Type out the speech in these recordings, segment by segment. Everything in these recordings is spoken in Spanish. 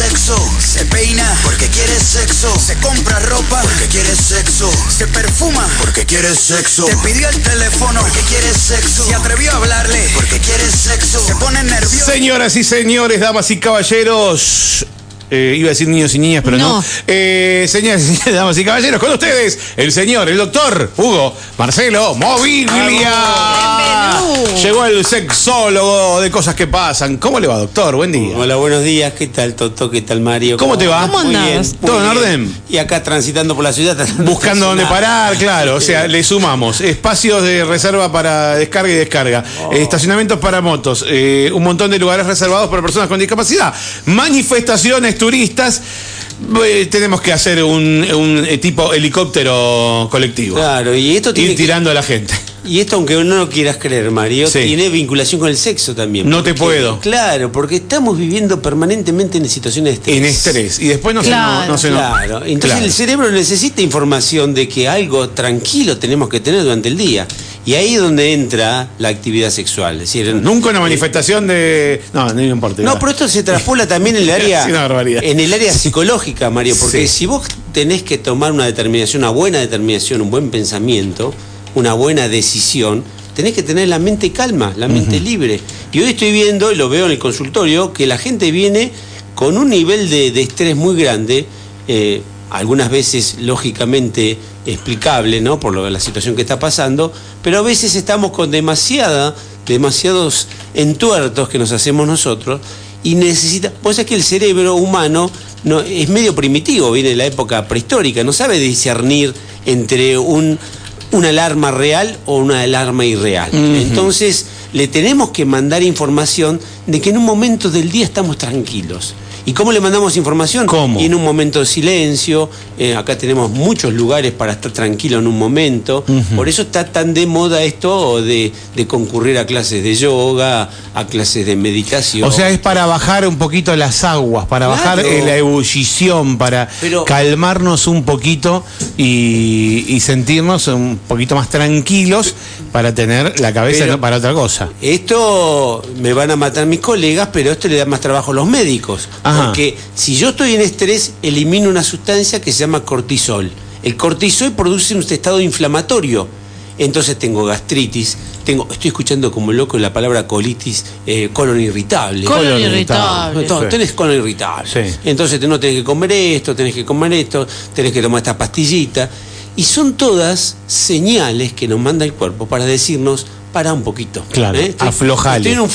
sexo. Se peina porque quiere sexo. Se compra ropa porque quiere sexo. Se perfuma porque quiere sexo. Te pidió el teléfono porque quiere sexo. Se atrevió a hablarle porque quiere sexo. Se pone nervioso. Señoras y señores, damas y caballeros. eh, iba a decir niños y niñas, pero no. No. Eh, señoras y señores, damas y caballeros, con ustedes, el señor, el doctor Hugo Marcelo Movilia. Bienvenido. Llegó el sexólogo de cosas que pasan. ¿Cómo le va, doctor? Buen día. Hola, buenos días. ¿Qué tal, Toto? ¿Qué tal, Mario? ¿Cómo te va? ¿Cómo Muy andás? bien, muy ¿Todo en bien. orden? Y acá transitando por la ciudad. Buscando dónde parar, claro. O sea, le sumamos espacios de reserva para descarga y descarga, Oh. estacionamientos para motos, eh, un montón de lugares reservados para personas con discapacidad, manifestaciones turistas. Eh, tenemos que hacer un, un, eh, tipo helicóptero colectivo. Claro, y esto tiene Ir que- tirando a la gente. Y esto, aunque no lo quieras creer, Mario, Sí. tiene vinculación con el sexo también. No te puedo. Claro, porque estamos viviendo permanentemente en situaciones de estrés. En estrés. Y después no Claro. se no, no se nos- Claro, entonces Claro. el cerebro necesita información de que algo tranquilo tenemos que tener durante el día. Y ahí es donde entra la actividad sexual. Es decir, Nunca una manifestación de. No, no importa. No, pero esto se traspola también en el área, Sí, una barbaridad. en el área psicológica, Mario, porque Sí. si vos tenés que tomar una determinación, una buena determinación, un buen pensamiento, una buena decisión, tenés que tener la mente calma, la mente libre. Y hoy estoy viendo, y lo veo en el consultorio, que la gente viene con un nivel de, de estrés muy grande, eh, algunas veces lógicamente explicable, ¿no? Por lo, la situación que está pasando, pero a veces estamos con demasiada, demasiados entuertos que nos hacemos nosotros y necesita, vos sabés que el cerebro humano no, es medio primitivo, viene de la época prehistórica, no sabe discernir entre un, una alarma real o una alarma irreal. Entonces le tenemos que mandar información de que en un momento del día estamos tranquilos. ¿Y cómo le mandamos información? ¿Cómo? Y en un momento de silencio, eh, acá tenemos muchos lugares para estar tranquilo en un momento, por eso está tan de moda esto de, de concurrir a clases de yoga, a clases de meditación. O sea, es para bajar un poquito las aguas, para Claro. bajar eh, la ebullición, para Pero- calmarnos un poquito y, y sentirnos un poquito más tranquilos para tener la cabeza Pero- para otra cosa. Esto me van a matar mis colegas, pero esto le da más trabajo a los médicos. Ajá. Porque si yo estoy en estrés, elimino una sustancia que se llama cortisol. El cortisol produce un estado inflamatorio. Entonces tengo gastritis, tengo, estoy escuchando como loco la palabra colitis, eh, colon irritable. Colon Colon irritable. No, Sí. tenés colon irritable. Sí. Entonces te- no tenés que comer esto, tenés que comer esto, tenés que tomar esta pastillita. Y son todas señales que nos manda el cuerpo para decirnos, para un poquito. Claro, Estoy- aflojale. estoy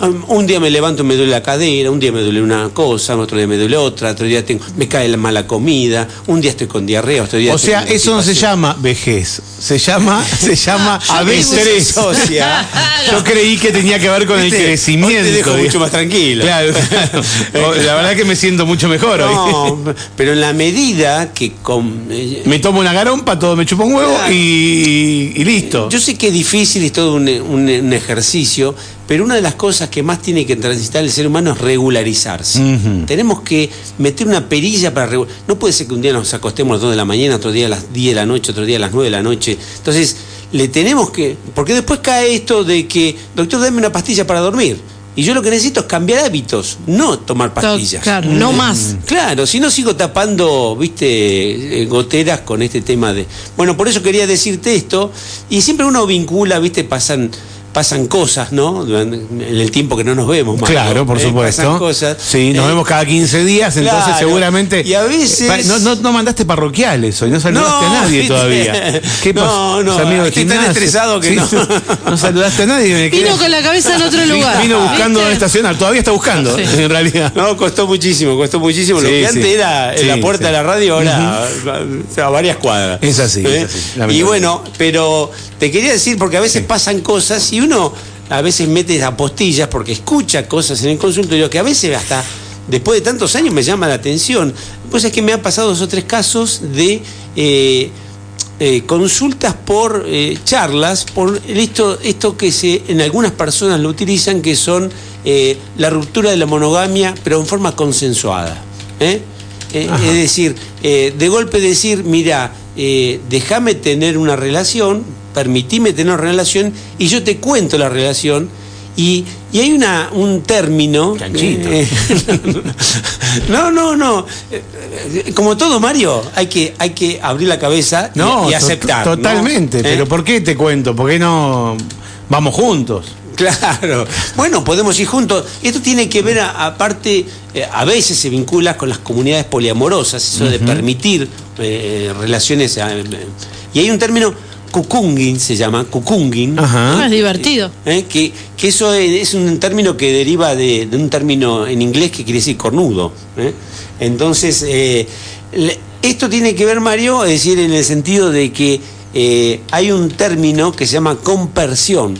un, um, un día me levanto y me duele la cadera, un día me duele una cosa, otro día me duele otra, otro día tengo, me cae la mala comida, un día estoy con diarrea, otro día O sea, eso no se llama vejez, se llama, se llama A veces. Yo creí que tenía que ver con el crecimiento. hoy te dejo digamos. mucho más tranquilo. Claro, claro. La verdad que me siento mucho mejor hoy. No, pero en la medida que con, eh, Me tomo una garompa, todo me chupa un huevo Claro. y, y listo. Yo sé que es difícil, es todo un, un- un ejercicio, pero una de las cosas que más tiene que transitar el ser humano es regularizarse. Tenemos que meter una perilla para regular. No puede ser que un día nos acostemos a las 2 de la mañana, otro día a las 10 de la noche, otro día a las 9 de la noche. Entonces, le tenemos que. Porque después cae esto de que, doctor, dame una pastilla para dormir. Y yo lo que necesito es cambiar hábitos, no tomar pastillas. Claro, no más. Claro, si no sigo tapando, viste, eh, goteras con este tema de. Bueno, por eso quería decirte esto. Y siempre uno vincula, viste, pasan pasan cosas, ¿no? En el tiempo que no nos vemos, Mario, Claro, por ¿eh? supuesto. Pasan cosas. Sí, nos Eh, vemos cada 15 días, entonces claro. seguramente. Y a veces- Pa- No, no, no mandaste parroquiales hoy, no saludaste a nadie todavía. ¿Qué No, pasó? no, amigos estoy tan estresado que Sí, no. No saludaste a nadie. me quedé- Vino con la cabeza en otro lugar. Vino buscando ¿Viste? dónde estacionar, todavía está buscando, Sí. en realidad. No, costó muchísimo, costó muchísimo. Lo Sí, que sí. antes era en la puerta sí. de la radio, ahora o sea, a varias cuadras. ¿Eh? Es así, es así. Y bueno, pero te quería decir, porque a veces pasan cosas y uno a veces mete apostillas porque escucha cosas en el consultorio que a veces hasta después de tantos años me llama la atención. Pues es que me han pasado dos o tres casos de eh, eh, consultas por eh, charlas, por esto, esto que se en algunas personas lo utilizan, que son la ruptura de la monogamia, pero en forma consensuada. es decir, de golpe decir, mira, déjame tener una relación, permitime tener una relación y yo te cuento la relación y Y hay una, un término. Chanchito. eh, no, no, no. Eh, Como todo, Mario, hay que, hay que abrir la cabeza y- No, y, to- aceptar. ¿no? Totalmente, ¿Eh? pero ¿por qué te cuento? ¿Por qué no vamos juntos? Claro. Bueno, podemos ir juntos. Esto tiene que ver, aparte, eh, a veces se vincula con las comunidades poliamorosas, eso de permitir eh, relaciones. eh, y hay un término, cocunging se llama, cocunging. Ajá. Ah, es divertido. ¿eh? que, que eso es, un término que deriva de, de un término en inglés que quiere decir cornudo. ¿eh? Entonces, eh, esto tiene que ver, Mario, es decir, en el sentido de que eh, hay un término que se llama compersión,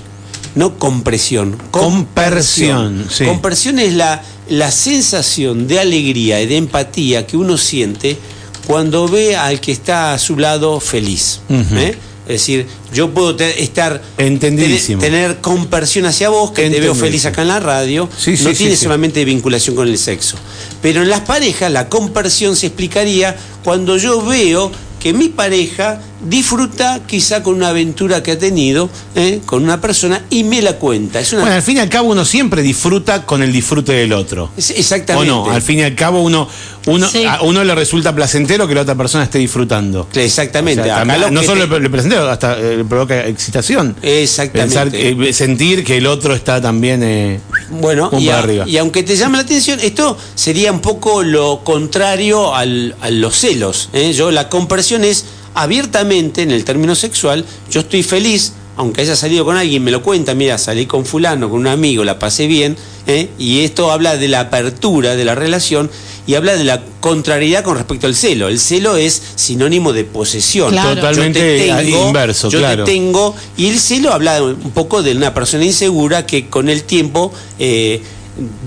no compresión. Compersión, sí. Compersión es la, la sensación de alegría y de empatía que uno siente cuando ve al que está a su lado feliz. ¿eh? Es decir, yo puedo te- estar Entendidísimo. tener, tener compersión hacia vos, que te veo feliz acá en la radio, Sí, sí, no sí, tiene sí. solamente vinculación con el sexo. Pero en las parejas la compersión se explicaría cuando yo veo que mi pareja disfruta quizá con una aventura que ha tenido ¿eh? con una persona y me la cuenta. Es una, Bueno, al fin y al cabo uno siempre disfruta con el disfrute del otro. es- ¿O exactamente. no? Al fin y al cabo uno, uno Sí. a uno le resulta placentero que la otra persona esté disfrutando. Exactamente. O sea, Acá también- lo no solo te- le, le placentero, hasta eh, le provoca excitación. Exactamente. Pensar, eh, sentir que el otro está también eh, Bueno, y, a- y aunque te llame la atención, esto sería un poco lo contrario al- a los celos. ¿eh? Yo la compresión es abiertamente en el término sexual, yo estoy feliz, aunque haya salido con alguien, me lo cuenta, mira, salí con fulano, con un amigo, la pasé bien, ¿eh? y esto habla de la apertura de la relación y habla de la contrariedad con respecto al celo. El celo es sinónimo de posesión. Claro. Totalmente Yo te tengo, inverso, yo claro. te tengo, y el celo habla un poco de una persona insegura que con el tiempo eh,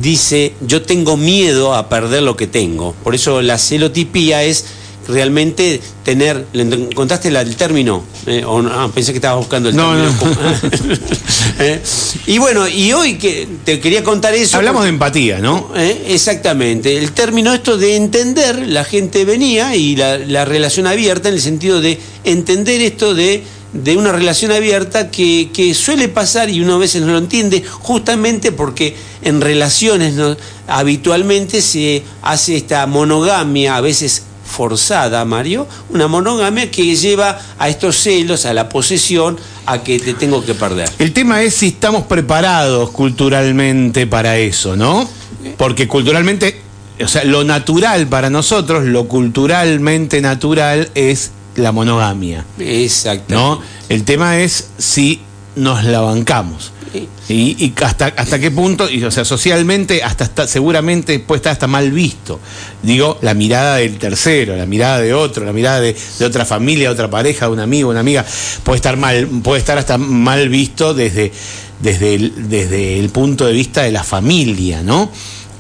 dice, yo tengo miedo a perder lo que tengo. Por eso la celotipía es realmente tener, ¿le encontraste la- el término? Eh, o? Ah, pensé que estabas buscando el No, término. Eh, Y bueno, y hoy que te quería contar eso. Hablamos de empatía, ¿no? ¿Eh? Exactamente. El término esto de entender, la gente venía y la, la relación abierta en el sentido de entender esto de, de una relación abierta que, que suele pasar y uno a veces no lo entiende justamente porque en relaciones ¿no? habitualmente se hace esta monogamia a veces forzada, Mario, una monogamia que lleva a estos celos, a la posesión, a que te tengo que perder. El tema es si estamos preparados culturalmente para eso, ¿no? Porque culturalmente, o sea, lo natural para nosotros, lo culturalmente natural es la monogamia, Exacto. ¿no? El tema es si nos la bancamos. Y, hasta, hasta qué punto, y, o sea, socialmente, hasta seguramente puede estar hasta mal visto. Digo, la mirada del tercero, la mirada de otro, la mirada de, otra familia, de otra pareja, de un amigo, una amiga, puede estar mal, puede estar hasta mal visto desde, desde, desde el punto de vista de la familia, ¿no?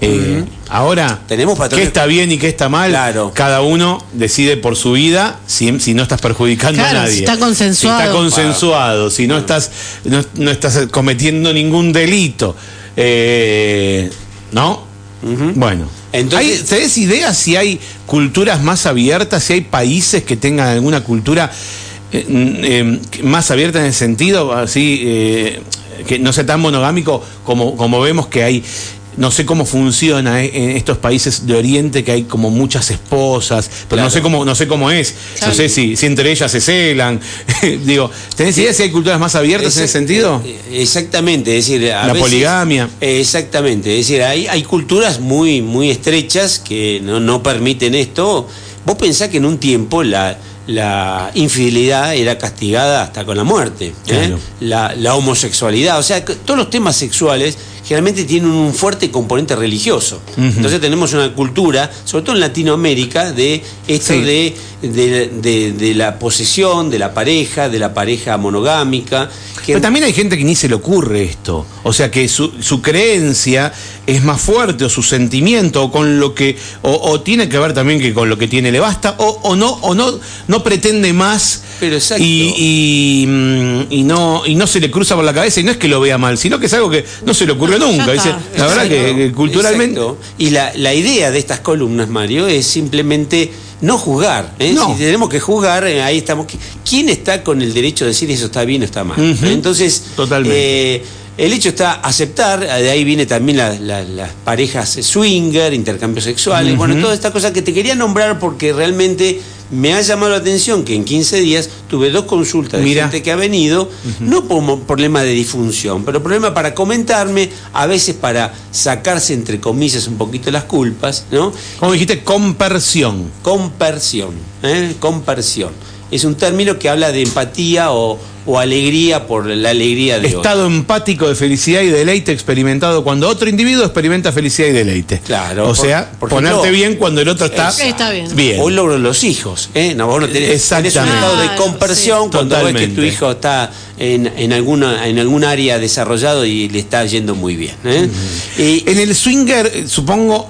Eh, Ahora, Tenemos patrones- qué está bien y qué está mal, Claro. cada uno decide por su vida si, si no estás perjudicando Claro, a nadie. si está consensuado. Si está consensuado, si no estás, no, no estás cometiendo ningún delito. Eh, ¿No? Bueno. Entonces- Hay- ¿Tenés idea si hay culturas más abiertas, si hay países que tengan alguna cultura eh, eh, más abierta en el sentido, así, eh, que no sea tan monogámico como, como vemos que hay no sé cómo funciona eh, en estos países de Oriente que hay como muchas esposas, pero no sé cómo no sé cómo es, Claro. no sé si, si entre ellas se celan. Digo, ¿tenés idea si hay culturas más abiertas en ese sentido? Eh, Exactamente, es decir, a La veces- poligamia. Eh, Exactamente, es decir, hay, hay culturas muy, muy estrechas que no, no permiten esto. Vos pensás que en un tiempo la, la infidelidad era castigada hasta con la muerte, ¿eh? Claro. la, la homosexualidad, o sea, todos los temas sexuales generalmente tienen un fuerte componente religioso. Entonces tenemos una cultura, sobre todo en Latinoamérica, de esto Sí. de, de- de- de la posesión, de la pareja, de la pareja monogámica. que- Pero también hay gente que ni se le ocurre esto. O sea que su, su creencia es más fuerte o su sentimiento o con lo que o, o tiene que ver también que con lo que tiene le basta o, o no o no no pretende más Pero exacto. y, y, mm, y no y no se le cruza por la cabeza y no es que lo vea mal sino que es algo que no se le ocurrió nunca Dice, la verdad que, culturalmente exacto. Y la, la idea de estas columnas, Mario, es simplemente no juzgar. ¿eh? No. Si tenemos que juzgar, eh, ahí estamos. ¿Quién está con el derecho de decir eso está bien o está mal? Entonces, Totalmente. eh, el hecho está aceptar, de ahí viene también la- la- las parejas swinger, intercambios sexuales, bueno, toda esta cosa que te quería nombrar porque realmente me ha llamado la atención que en 15 días tuve dos consultas de Mira. gente que ha venido, no por problema de disfunción, pero problema para comentarme, a veces para sacarse entre comillas un poquito las culpas, ¿no? Como dijiste, compersión. Compersión, ¿eh? Compersión. Es un término que habla de empatía o, o alegría por la alegría de otro. Estado empático de felicidad y deleite experimentado cuando otro individuo experimenta felicidad y deleite. Claro, O por- sea, por ponerte ejemplo, bien cuando el otro está. Está bien. bien. Hoy logro los hijos, ¿eh? No, vos no tenés, tenés un Exactamente. estado de Claro, compersión sí. cuando ves que tu hijo está en, en, alguna, en algún área desarrollado y le está yendo muy bien. ¿eh? Y- En el swinger, supongo,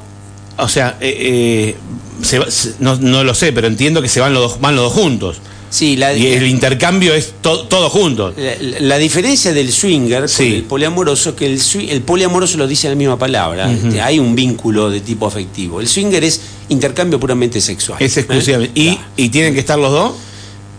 o sea, eh, eh, se va- se- no, no lo sé, pero entiendo que se van los dos, van los dos juntos. sí, la, Y el intercambio es to- todo juntos. La, la diferencia del swinger Sí. con el poliamoroso es que el, el poliamoroso lo dice la misma palabra. Este, Hay un vínculo de tipo afectivo. El swinger es intercambio puramente sexual. Es exclusivamente. ¿eh? ¿Y, Claro. y tienen que estar los dos?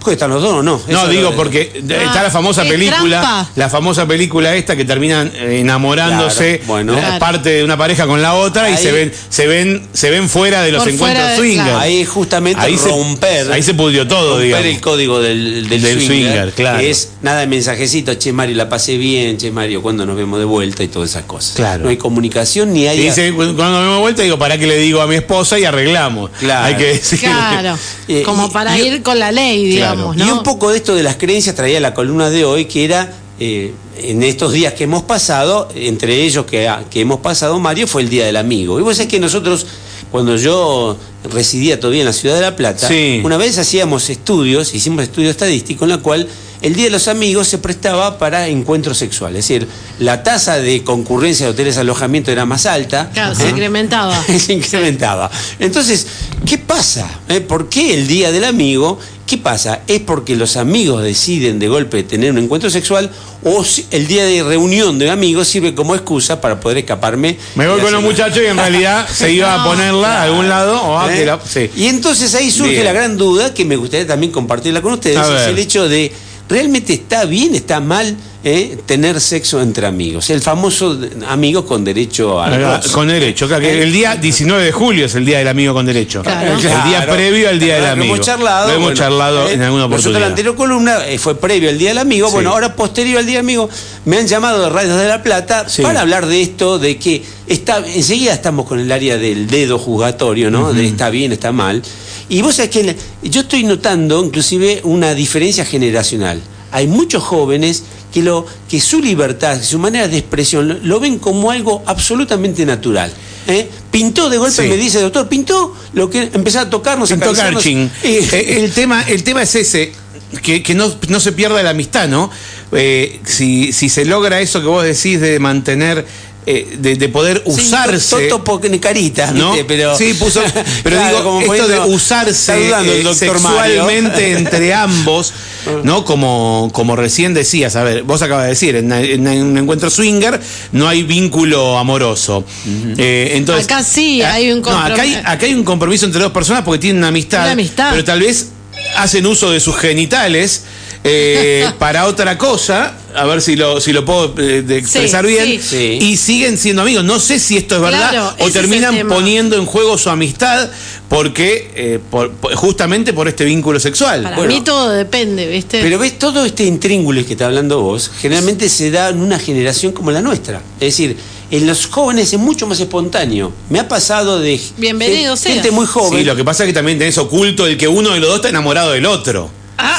¿Puede estar los dos o no? No, Eso digo porque de- Ah, está la famosa película, trampa. la famosa película esta que terminan enamorándose Claro, bueno. la Claro. parte de una pareja con la otra y se ven, se ven, se ven fuera de los Por encuentros de- claro. Ahí justamente Ahí se- romper. ahí se pudrió todo, romper digamos. el código del, del, Del swinger, swinger, claro. que es nada de mensajecito, che Mario, la pasé bien, che Mario, cuando nos vemos de vuelta y todas esas cosas. Claro. No hay comunicación ni hay. Y dice, cuando me doy vuelta, digo, ¿para qué le digo a mi esposa y arreglamos? Claro. Hay que decir. Claro. Eh, Como para y- ir con la ley, digamos, Y ¿no? un poco de esto de las creencias traía la columna de hoy, que era eh, en estos días que hemos pasado, entre ellos que, ha- que hemos pasado, Mario, fue el Día del Amigo. Y vos sabés que nosotros, cuando yo residía todavía en la ciudad de La Plata, Sí. una vez hacíamos estudios, hicimos estudio estadístico, en la cual el Día de los Amigos se prestaba para encuentros sexuales. Es decir, la tasa de concurrencia de hoteles de alojamiento era más alta. Claro, se ¿eh? incrementaba. se incrementaba. Entonces, ¿qué pasa? ¿Eh? ¿Por qué el Día del Amigo? ¿Qué pasa? ¿Es porque los amigos deciden de golpe tener un encuentro sexual o el día de reunión de amigos sirve como excusa para poder escaparme? Me voy con los muchachos y en realidad se iba a No, ponerla a algún lado o a ¿Eh? que la- sí. Y entonces ahí surge Bien. la gran duda que me gustaría también compartirla con ustedes, es el hecho de, ¿realmente está bien, está mal eh, tener sexo entre amigos? El famoso amigo con derecho a Ah, Con derecho, claro, que el día 19 de julio es el día del amigo con derecho. Claro. El día Claro. previo al día del Claro, amigo. Hemos charlado. Lo hemos bueno, charlado eh, en alguna Nosotros oportunidad. la anterior columna eh, fue previo al Día del Amigo. Sí. Bueno, ahora posterior al Día del Amigo me han llamado de Radios de la Plata Sí. para hablar de esto, de que está, enseguida estamos con el área del dedo juzgatorio, ¿no? De está bien, está mal. Y vos sabés que yo estoy notando inclusive una diferencia generacional. Hay muchos jóvenes que, lo, que su libertad, su manera de expresión, lo, lo ven como algo absolutamente natural. ¿eh? Pintó de golpe, Sí. me dice, doctor, pintó lo que empezó a tocarnos, Pintó acariciarnos. Karchin. Eh, Eh, el, tema, el tema es ese, que, que no, no se pierda la amistad, ¿no? Eh, si, si se logra eso que vos decís de mantener, eh, de, de poder Sí, usarse. Toto pone carita, ¿no? ¿viste? Pero, sí, puso. Pero Claro, digo, como esto de usarse eh, sexualmente entre ambos, ¿no? Como, como recién decías, a ver, vos acabas de decir, en, en un encuentro swinger no hay vínculo amoroso. Eh, entonces, Acá sí ah, hay un no, acá hay, acá hay un compromiso entre dos personas porque tienen una amistad. Una amistad. Pero tal vez hacen uso de sus genitales. Eh, para otra cosa, a ver si lo, si lo puedo eh, de expresar Sí, bien, sí. y siguen siendo amigos. No sé si esto es verdad Claro, o terminan poniendo en juego su amistad porque eh, por- justamente por este vínculo sexual. Para Bueno. mí todo depende, ¿viste? Pero ves, todo este intríngulis que está hablando vos, generalmente se da en una generación como la nuestra. Es decir, en los jóvenes es mucho más espontáneo. Me ha pasado de Bienvenido gente, seas. muy joven. Sí, lo que pasa es que también tenés oculto el que uno de los dos está enamorado del otro.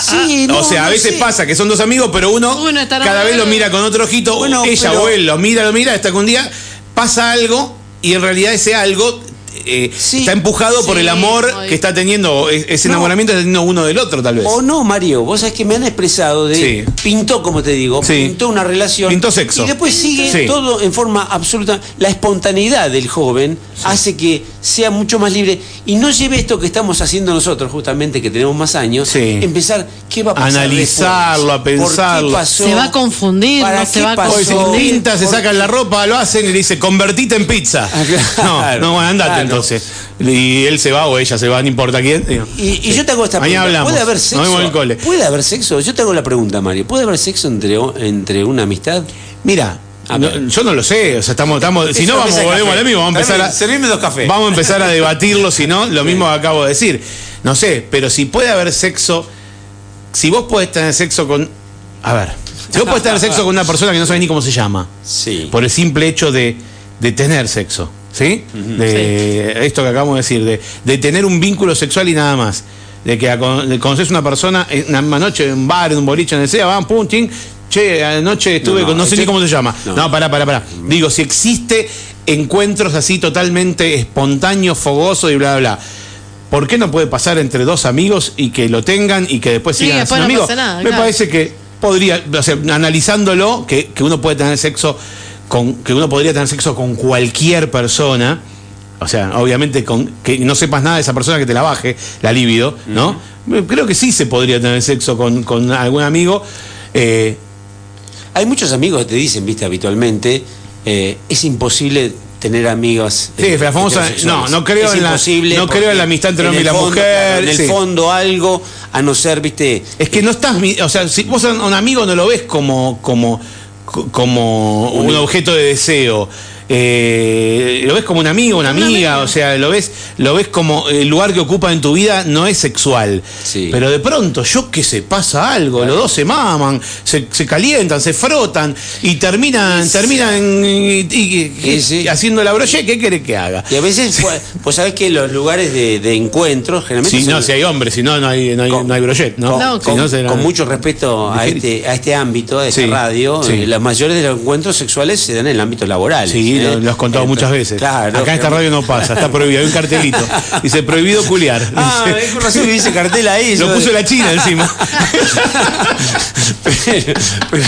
Sí, no, o sea, a veces sé. pasa que son dos amigos, pero uno, cada vez lo mira con otro ojito. Bueno, ella pero- o él lo mira, lo mira, hasta que un día pasa algo y en realidad ese algo eh, Sí. está empujado por el amor que está teniendo, ese No. enamoramiento está teniendo uno del otro, tal vez. O no, Mario, vos sabés que me han expresado de. Sí. Pintó, como te digo, Sí. pintó una relación. Pintó sexo. Y después sigue Sí. todo en forma absoluta. La espontaneidad del joven hace que sea mucho más libre y no lleve esto que estamos haciendo nosotros, justamente, que tenemos más años, Sí. empezar qué va a pasar. Analizarlo, a? ¿Por qué pensarlo. pasó? Se va a confundir, ¿Para no se va a? Hoy se confundir. pinta, se ¿Por sacan la ropa, lo hacen y le dice, convertite en pizza. Ah, claro. no, no, bueno, andate Claro. Entonces. Y él se va o ella se va, no importa quién. Y, y yo te hago esta pregunta. hablamos. ¿Puede haber sexo? el cole. ¿Puede haber sexo? Yo te hago la pregunta, Mario. ¿Puede haber sexo entre, entre una amistad? Mira, no, yo no lo sé, o sea, estamos, estamos, si no vamos, volvemos a lo mismo, vamos a empezar a, servime dos cafés. Vamos a empezar a debatirlo, si no, lo mismo que acabo de decir. No sé, pero si puede haber sexo, si vos podés tener sexo con, a ver, si vos podés tener sexo con una persona que no sabes ni cómo se llama, Sí. por el simple hecho de, de tener sexo, ¿sí? De esto que acabamos de decir, de, de tener un vínculo sexual y nada más. De que conoces una persona en una noche en un bar, en un boliche, en el sea, van, pum, ching, che, anoche estuve No, no, con, no sé este- ni cómo se llama. no. No, pará, pará, pará. Digo, si existe encuentros así totalmente espontáneos, fogosos y bla, bla, bla. ¿Por qué no puede pasar entre dos amigos y que lo tengan y que después Sí, sigan después siendo no amigos? nada, Me claro. parece que podría, o sea, analizándolo, que, que uno puede tener sexo con, que uno podría tener sexo con cualquier persona, o sea, obviamente con que no sepas nada de esa persona que te la baje, la libido, ¿no? Creo que sí se podría tener sexo con, con algún amigo. eh, Hay muchos amigos que te dicen, viste, habitualmente, eh, es imposible tener amigos. Sí, eh, la famosa- no, no creo Es en la- no creo en la amistad entre en hombre y el la fondo, mujer, En el sí. fondo algo, a no ser, viste. Es que no estás, o sea, si vos a un amigo no lo ves como, como, co- como un objeto de deseo. Eh, lo ves como un amigo, una amiga, o sea, lo ves, lo ves como el lugar que ocupa en tu vida no es sexual. Sí. Pero de pronto, yo que sé, pasa algo, los dos se maman, se, se calientan, se frotan y terminan, terminan y- y- y- Sí, sí. haciendo la broche, ¿qué querés que haga? Y a veces, pues, pues sabés que los lugares de, de encuentro, generalmente. Si no, si hay hombres, si no, no hay, no hay, Con- no hay brochet, ¿no? Con, No, Si con- no, será- con mucho respeto a este, a este ámbito, a esta Sí, radio, sí. eh, las mayores de los encuentros sexuales se dan en el ámbito laboral. Sí, lo, lo has contado muchas veces. Claro. Acá en esta radio no pasa, está prohibido. Hay un cartelito. Dice prohibido culiar. Ah, Dice- cartel ahí. lo puso la China encima. Pero- pero-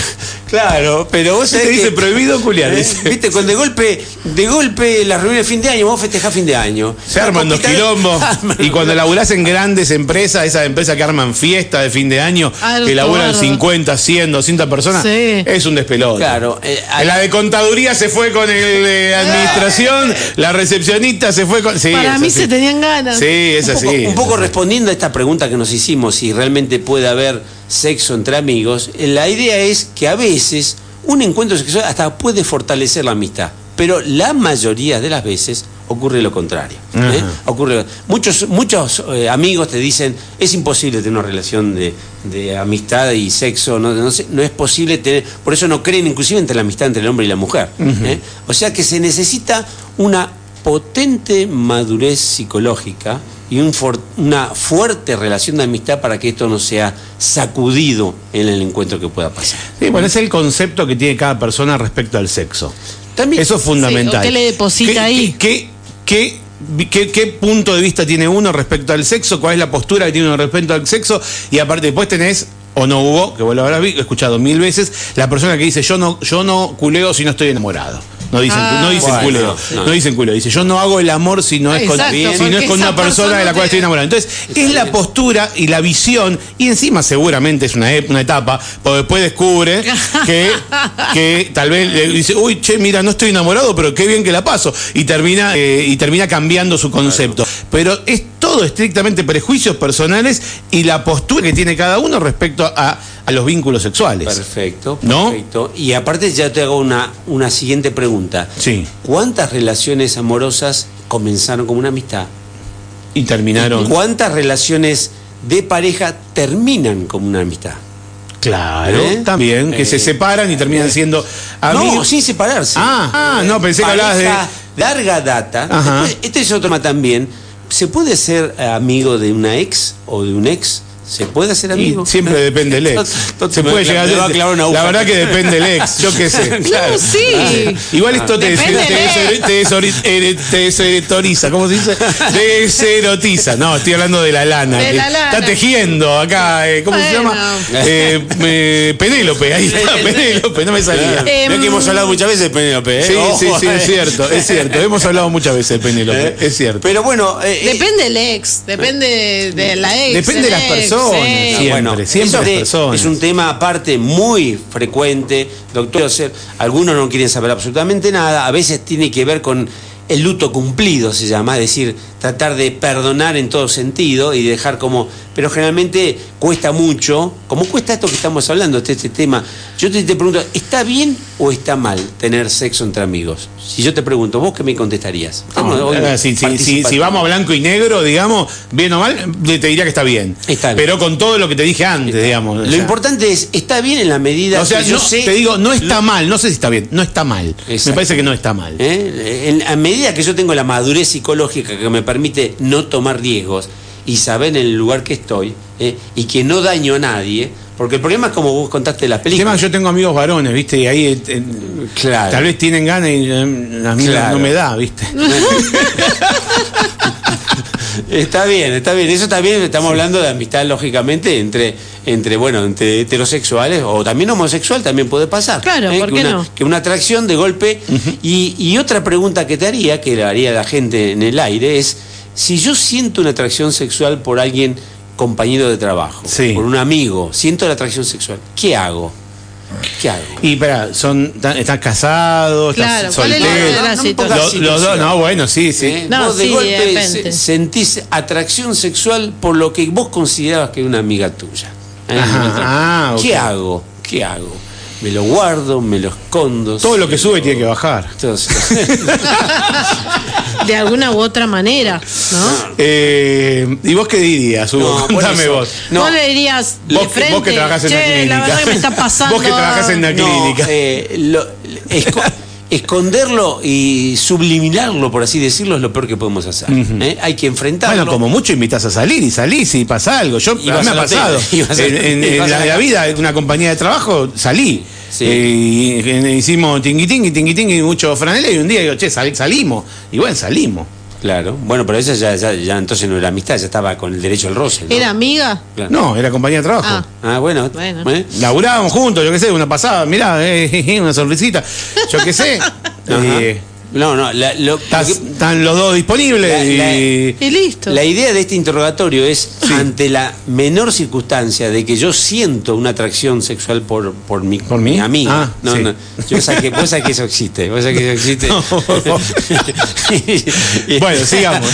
claro, pero vos sabés Te dice que- prohibido culiar. ¿Eh? Viste, con de golpe, de golpe las reuniones de fin de año, vos festejás fin de año. Se arman los quilombos. Y cuando laburás en grandes empresas, esas empresas que arman fiesta de fin de año, Alto que laburan bárbaro. 50, 100, 200 personas, Sí. es un despelote. Claro, eh, La de contaduría se fue con el de administración, la recepcionista se fue con. Sí, Para mí así. se tenían ganas. Sí, es un así. poco, un poco respondiendo a esta pregunta que nos hicimos, si realmente puede haber sexo entre amigos, la idea es que a veces un encuentro sexual hasta puede fortalecer la amistad, pero la mayoría de las veces ocurre lo contrario. ¿eh? Ocurre, muchos muchos eh, amigos te dicen, es imposible tener una relación de, de amistad y sexo, no, no es posible tener, por eso no creen inclusive entre la amistad entre el hombre y la mujer. ¿eh? O sea que se necesita una potente madurez psicológica y un for- una fuerte relación de amistad para que esto no sea sacudido en el encuentro que pueda pasar. Sí, bueno, es el concepto que tiene cada persona respecto al sexo. También, Eso es fundamental. o qué le deposita ¿Qué- ahí? ¿Qué, qué, qué, qué- qué punto de vista tiene uno respecto al sexo? ¿Cuál es la postura que tiene uno respecto al sexo? Y aparte después tenés, o no hubo, que vos lo habrás vi- escuchado mil veces, la persona que dice yo no, yo no culeo si no estoy enamorado. No dicen, Ah, no dicen bueno, culeo, no. no. dicen culeo. Dice, yo no hago el amor si no es con, Exacto, si no es con una persona de la cual estoy enamorado. Entonces, es la postura y la visión, y encima seguramente es una, ep- una etapa, porque después descubre que, que tal vez le dice, uy, che, mira, no estoy enamorado, pero qué bien que la paso. Y termina, eh, y termina cambiando su concepto. Pero es todo estrictamente prejuicios personales y la postura que tiene cada uno respecto a, a los vínculos sexuales. Perfecto, ¿No? perfecto. Y aparte ya te hago una, una siguiente pregunta. Sí. ¿Cuántas relaciones amorosas comenzaron como una amistad? Y terminaron. ¿Cuántas relaciones de pareja terminan como una amistad? Claro, ¿Eh? también, que Eh, se separan y terminan siendo No, amigos. sin separarse. Ah, ah, no, pensé que hablabas de. Larga data. Después, este es otro tema también. ¿Se puede ser amigo de una ex o de un ex? ¿Se puede ser Y amigo? siempre depende del ex. Se puede llegar a clavar una La verdad que depende del ex, yo qué sé. No, sí. Igual esto te, desori- eh, te deserotiza, ¿cómo se dice? Deserotiza. No, estoy hablando de la lana. De que la lana. Está tejiendo acá, eh, ¿cómo se llama? Eh, eh, Penélope, ahí está, Penélope, no me salía. Eh, Mirá que hemos hablado muchas veces de Penélope. ¿eh? Sí, sí, Ojo, sí, eh. es cierto, es cierto. Hemos hablado muchas veces de Penélope, es cierto. Pero bueno, eh, eh, Depende del ex, depende de la ex. Depende de el las ex, personas, sí. siempre, bueno, siempre de- personas. Es un tema aparte muy frecuente, doctor. o sea, algunos no quieren saber absolutamente nada. A veces tiene que ver con el luto cumplido, se llama. Es decir, tratar de perdonar en todo sentido y dejar como. Pero generalmente cuesta mucho, como cuesta esto que estamos hablando, este, este tema. Yo te, te pregunto, ¿está bien o está mal tener sexo entre amigos? Si yo te pregunto, ¿vos qué me contestarías? No, si, si- si- si participando. vamos a blanco y negro, digamos, bien o mal, te diría que está bien. Está bien. Pero con todo lo que te dije antes, digamos. o Lo sea. importante es, ¿está bien en la medida O sea, que yo no, sé. te digo, no está mal, no sé si está bien, no está mal. Me parece que no está mal. ¿eh? En- a medida que yo tengo la madurez psicológica que me permite no tomar riesgos y saber en el lugar que estoy ¿eh? y que no daño a nadie, porque el problema es como vos contaste la El tema yo tengo amigos varones, ¿viste? Y ahí eh, eh, Claro. tal vez tienen ganas y eh, a mí no- Claro. no me da, ¿viste? Está bien, está bien, eso bien, estamos hablando de amistad lógicamente entre, entre, bueno, entre heterosexuales o también homosexual también puede pasar. Claro, ¿por que qué una, no? Que una atracción de golpe. y, y otra pregunta que te haría, que le haría a la gente en el aire, es si yo siento una atracción sexual por alguien compañero de trabajo, Sí. por un amigo, siento la atracción sexual, ¿qué hago? ¿Qué hago? Y espera, son, tan- están casados, Claro, están ¿cuál es la- solteros. la No, Los, los dos, no, bueno, sí, sí. ¿Eh? No, vos de sí, golpe depende. se- sentís atracción sexual por lo que vos considerabas que era una amiga tuya. ¿eh? Ajá, ah, ok. ¿Qué hago? ¿Qué hago? ¿Me lo guardo? ¿Me lo escondo? Todo lo que sube tiene que bajar. Entonces, De alguna u otra manera, ¿no? Eh, ¿Y vos qué dirías, Hugo? No, Contame vos. No. Vos le dirías de Vos que, frente, vos que trabajás en "Che, la clínica. la verdad que me está pasando. Vos que trabajás en la no, clínica. eh, lo- esco- esconderlo y subliminarlo, por así decirlo, es lo peor que podemos hacer. ¿eh? Hay que enfrentarlo. Bueno, como mucho invitas a salir y salís y pasa algo. Yo Y a vas mí me ha pasado. En, en- en la la vida, en una compañía de trabajo, salí. Sí. Eh, y- y- hicimos tingui tingui, tingui tingui, mucho franela y un día digo, che, sal- salimos. Y bueno, salimos. Claro. Bueno, pero esa ya, ya, ya entonces no era amistad, ya estaba con el derecho al roce. ¿no? ¿Era amiga? Claro. No, era compañía de trabajo. Ah. Ah, bueno. Bueno. ¿eh? Laburábamos juntos, yo qué sé, una pasada, mirá, eh, una sonrisita. Yo qué sé. No, no, la, lo- estás- lo que- están los dos disponibles La- la- y. Y listo. La idea de este interrogatorio es, ante la menor circunstancia de que yo siento una atracción sexual por, por, mi, ¿Por mí? mi amiga. Ah, no, sí. no, yo sé que, vos sabés que eso existe. Vos sabés que eso existe. No. Bueno, sigamos.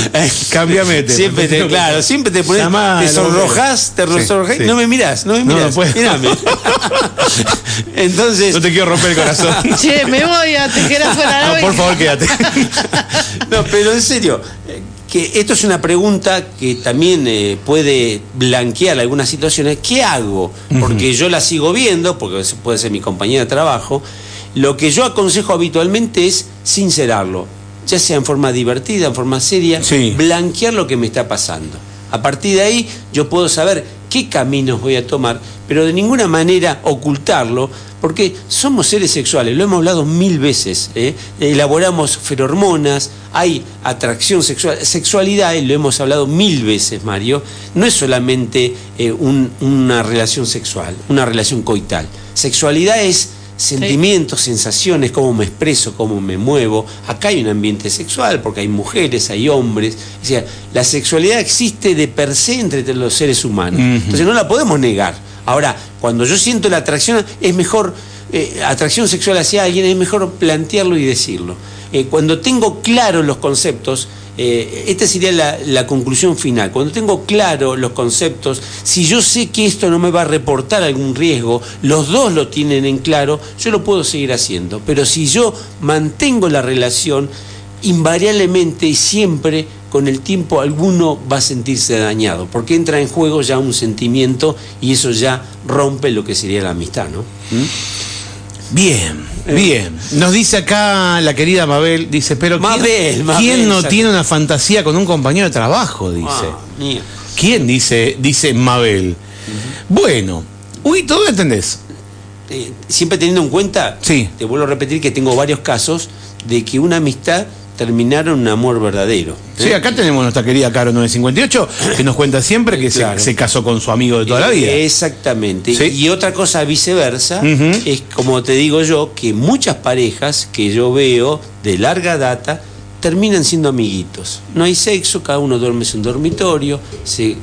Cámbiame de tema. Siempre te, claro, siempre te pones, Llamá, te sonrojas, te sí, sonrojas. No me mirás, no me No, no mirás. puedo. Mírame. Entonces, No te quiero romper el corazón. Che, me voy a tejer afuera. No, por favor, No, pero en serio, eh, que esto es una pregunta que también eh, puede blanquear algunas situaciones. ¿Qué hago? Porque yo la sigo viendo, porque puede ser mi compañera de trabajo. Lo que yo aconsejo habitualmente es sincerarlo, ya sea en forma divertida, en forma seria, Sí. blanquear lo que me está pasando. A partir de ahí yo puedo saber qué caminos voy a tomar, pero de ninguna manera ocultarlo, porque somos seres sexuales, lo hemos hablado mil veces, ¿eh? elaboramos ferormonas, hay atracción sexual, sexualidad, lo hemos hablado mil veces, Mario, no es solamente eh, un- una relación sexual, una relación coital. Sexualidad es sentimientos, sensaciones, cómo me expreso, cómo me muevo. Acá hay un ambiente sexual porque hay mujeres, hay hombres. O sea, la sexualidad existe de per se entre los seres humanos. Entonces no la podemos negar. Ahora, cuando yo siento la atracción, es mejor, eh, atracción sexual hacia alguien, es mejor plantearlo y decirlo. Eh, cuando tengo claros los conceptos, eh, esta sería la, conclusión final. Cuando tengo claro los conceptos, si yo sé que esto no me va a reportar algún riesgo, los dos lo tienen en claro, yo lo puedo seguir haciendo. Pero si yo mantengo la relación, invariablemente y siempre con el tiempo alguno va a sentirse dañado, porque entra en juego ya un sentimiento y eso ya rompe lo que sería la amistad, ¿no? Bien, bien. Nos dice acá la querida Mabel, dice, pero ¿quién, Mabel, Mabel, ¿quién no tiene una fantasía con un compañero de trabajo? Dice. Ah. ¿Quién dice, dice Mabel? Bueno, uy, ¿todo lo entendés? Eh, siempre teniendo en cuenta, Sí. te vuelvo a repetir que tengo varios casos de que una amistad terminaron un amor verdadero. ¿eh? Sí, acá tenemos nuestra querida Caro 958, que nos cuenta siempre que se- Claro. se, casó con su amigo de toda la vida. Exactamente. Sí. Y otra cosa viceversa, es como te digo yo, que muchas parejas que yo veo de larga data terminan siendo amiguitos. No hay sexo, cada uno duerme en un dormitorio. se-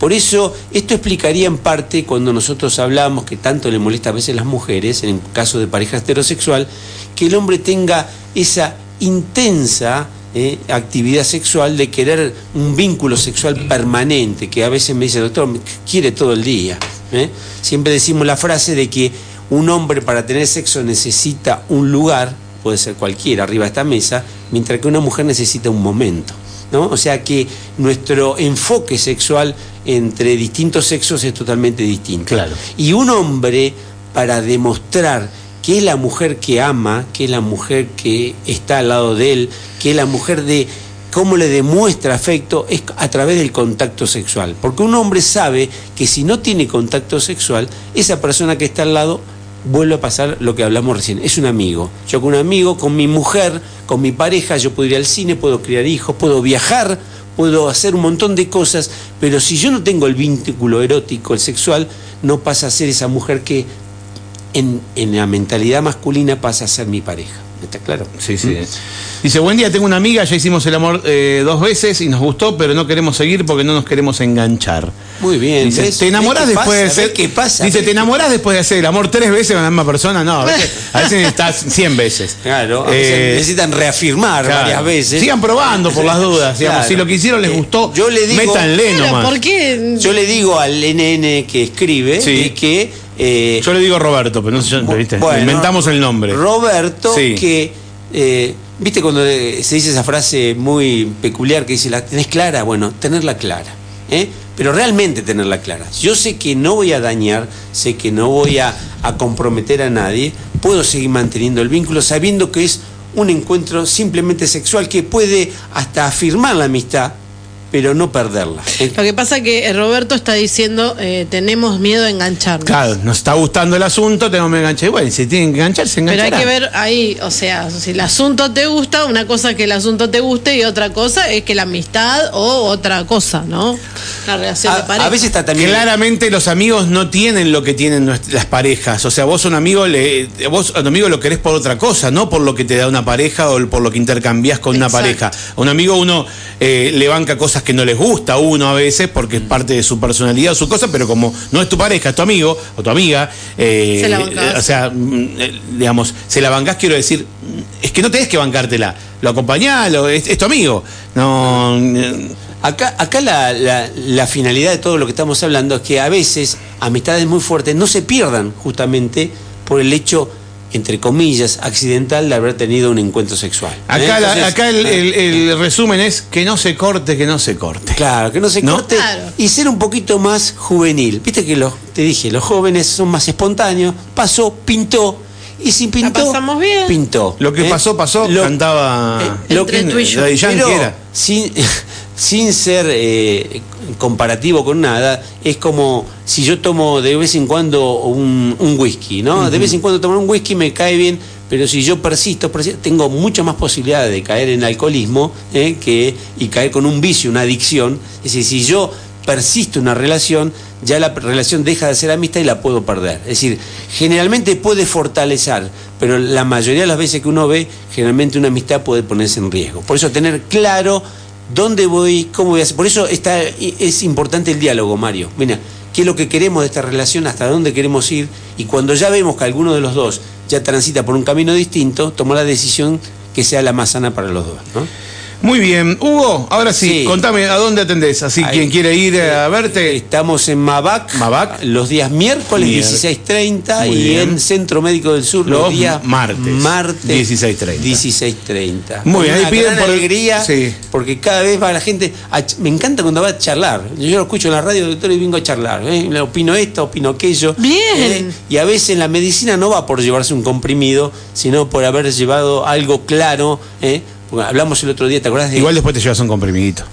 Por eso, esto explicaría en parte cuando nosotros hablamos que tanto le molesta a veces a las mujeres, en caso de pareja heterosexual, que el hombre tenga esa intensa eh, actividad sexual, de querer un vínculo sexual permanente, que a veces me dice, doctor, me quiere todo el día. ¿eh? Siempre decimos la frase de que un hombre para tener sexo necesita un lugar, puede ser cualquiera, arriba de esta mesa, mientras que una mujer necesita un momento. ¿no? O sea que nuestro enfoque sexual entre distintos sexos es totalmente distinto. Claro. Y un hombre, para demostrar que es la mujer que ama, que es la mujer que está al lado de él, que es la mujer de cómo le demuestra afecto, es a través del contacto sexual. Porque un hombre sabe que si no tiene contacto sexual, esa persona que está al lado vuelve a pasar lo que hablamos recién, es un amigo. Yo con un amigo, con mi mujer, con mi pareja, yo puedo ir al cine, puedo criar hijos, puedo viajar, puedo hacer un montón de cosas, pero si yo no tengo el vínculo erótico, el sexual, no pasa a ser esa mujer que en, en la mentalidad masculina pasa a ser mi pareja. ¿Está claro? Sí, sí. Dice, buen día, tengo una amiga, ya hicimos el amor eh, dos veces y nos gustó, pero no queremos seguir porque no nos queremos enganchar. Muy bien. Dice, ¿ves? ¿te enamorás ¿Ves qué después de hacer? ¿Ves qué pasa? Dice, ¿Ves ¿te enamorás después de hacer el amor tres veces con la misma persona? No, a veces, a veces estás 100 veces. Claro, a veces Eh, necesitan reafirmar claro. varias veces. Sigan probando por las dudas. digamos. Claro. Si lo que hicieron les Eh, gustó, yo le digo- métanle nomás. ¿por qué? Yo le digo al NN que escribe Sí. que. Eh, Yo le digo Roberto, pero no sé, yo- ¿viste? bueno, inventamos el nombre. Roberto, Sí. que. eh, ¿Viste cuando eh, se dice esa frase muy peculiar que dice, ¿la tenés clara? Bueno, tenerla clara. ¿eh? Pero realmente tenerla clara. Yo sé que no voy a dañar, sé que no voy a, a comprometer a nadie, puedo seguir manteniendo el vínculo sabiendo que es un encuentro simplemente sexual que puede hasta afirmar la amistad, pero no perderla. ¿eh? Lo que pasa que eh, Roberto está diciendo, eh, tenemos miedo a engancharnos. Claro, nos está gustando el asunto, tenemos que enganchar. Y bueno, si tienen que enganchar, se Pero hay engancharán. que ver ahí, o sea, si el asunto te gusta, una cosa es que el asunto te guste y otra cosa es que la amistad o otra cosa, ¿no? La relación de A, pareja. a veces está también. Claramente los amigos no tienen lo que tienen las parejas. O sea, vos a un amigo le, vos a tu amigo lo querés por otra cosa, no por lo que te da una pareja o por lo que intercambiás con una pareja. A un amigo uno eh, le banca cosas que no les gusta a uno a veces porque es parte de su personalidad o su cosa, pero como no es tu pareja, es tu amigo o tu amiga, eh, Se la bancás. eh, o sea, mm, eh, digamos, se la bancás, quiero decir, mm, es que no tenés que bancártela. Lo acompañás, lo- es, es tu amigo. No. Acá, acá la, la- la finalidad de todo lo que estamos hablando es que a veces amistades muy fuertes no se pierdan justamente por el hecho, entre comillas, accidental de haber tenido un encuentro sexual. ¿eh? Acá, la- Entonces, acá el, eh, el- el resumen es que no se corte, que no se corte. Claro, que no se ¿No? corte Claro. y ser un poquito más juvenil. Viste que los, te dije, los jóvenes son más espontáneos. Pasó, pintó. Y si pintó, pasamos bien. pintó. Lo que ¿eh? pasó, pasó, Lo- cantaba. eh, lo Entre que- tú y yo. Daddy Yankee Pero era. sin, sin ser eh, comparativo con nada, es como si yo tomo de vez en cuando un, whisky, ¿no? De vez en cuando tomar un whisky me cae bien, pero si yo persisto, tengo muchas más posibilidades de caer en alcoholismo ¿eh? que, y caer con un vicio, una adicción. Es decir, si yo persisto en una relación, ya la relación deja de ser amistad y la puedo perder. Es decir, generalmente puede fortalecer, pero la mayoría de las veces que uno ve, generalmente una amistad puede ponerse en riesgo. Por eso tener claro dónde voy, cómo voy a hacer. Por eso está, es importante el diálogo, Mario. Mira, qué es lo que queremos de esta relación, hasta dónde queremos ir, y cuando ya vemos que alguno de los dos ya transita por un camino distinto, tomar la decisión que sea la más sana para los dos. Muy bien. Hugo, ahora sí, Sí. contame a dónde atendés. Así, Ahí. quien quiere ir a verte. Estamos en Mabac, Mabac. los días miércoles Mier- 16.30 Muy y bien. en Centro Médico del Sur los, Los días martes, martes 16:30. 16.30. Muy bien, ahí Una piden gran por- alegría Sí. porque cada vez va la gente a me encanta cuando va a charlar. Yo lo escucho en la radio, doctor, y vengo a charlar. ¿eh? Opino esto, opino aquello. Bien. ¿eh? Y a veces la medicina no va por llevarse un comprimido, sino por haber llevado algo claro. ¿eh? Porque hablamos el otro día, ¿te acordás de Igual después te llevas un comprimidito.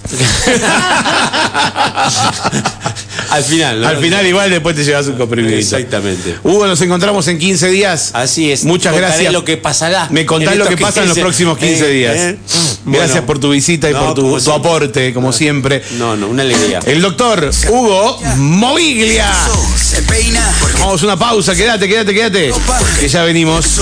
Al final, ¿no? Al final, igual después te llevas un comprimidito. Exactamente. Hugo, nos encontramos en 15 días. Así es. Muchas Contaré gracias. lo que pasará. Me contás lo que pasa en los 15, próximos 15 eh, días. eh. Gracias Bueno. por tu visita y No, por tu, como tu aporte, como siempre. No, no, una alegría. El doctor Hugo Moviglia. Vamos a una pausa, quédate, quédate, quédate. Que ya venimos.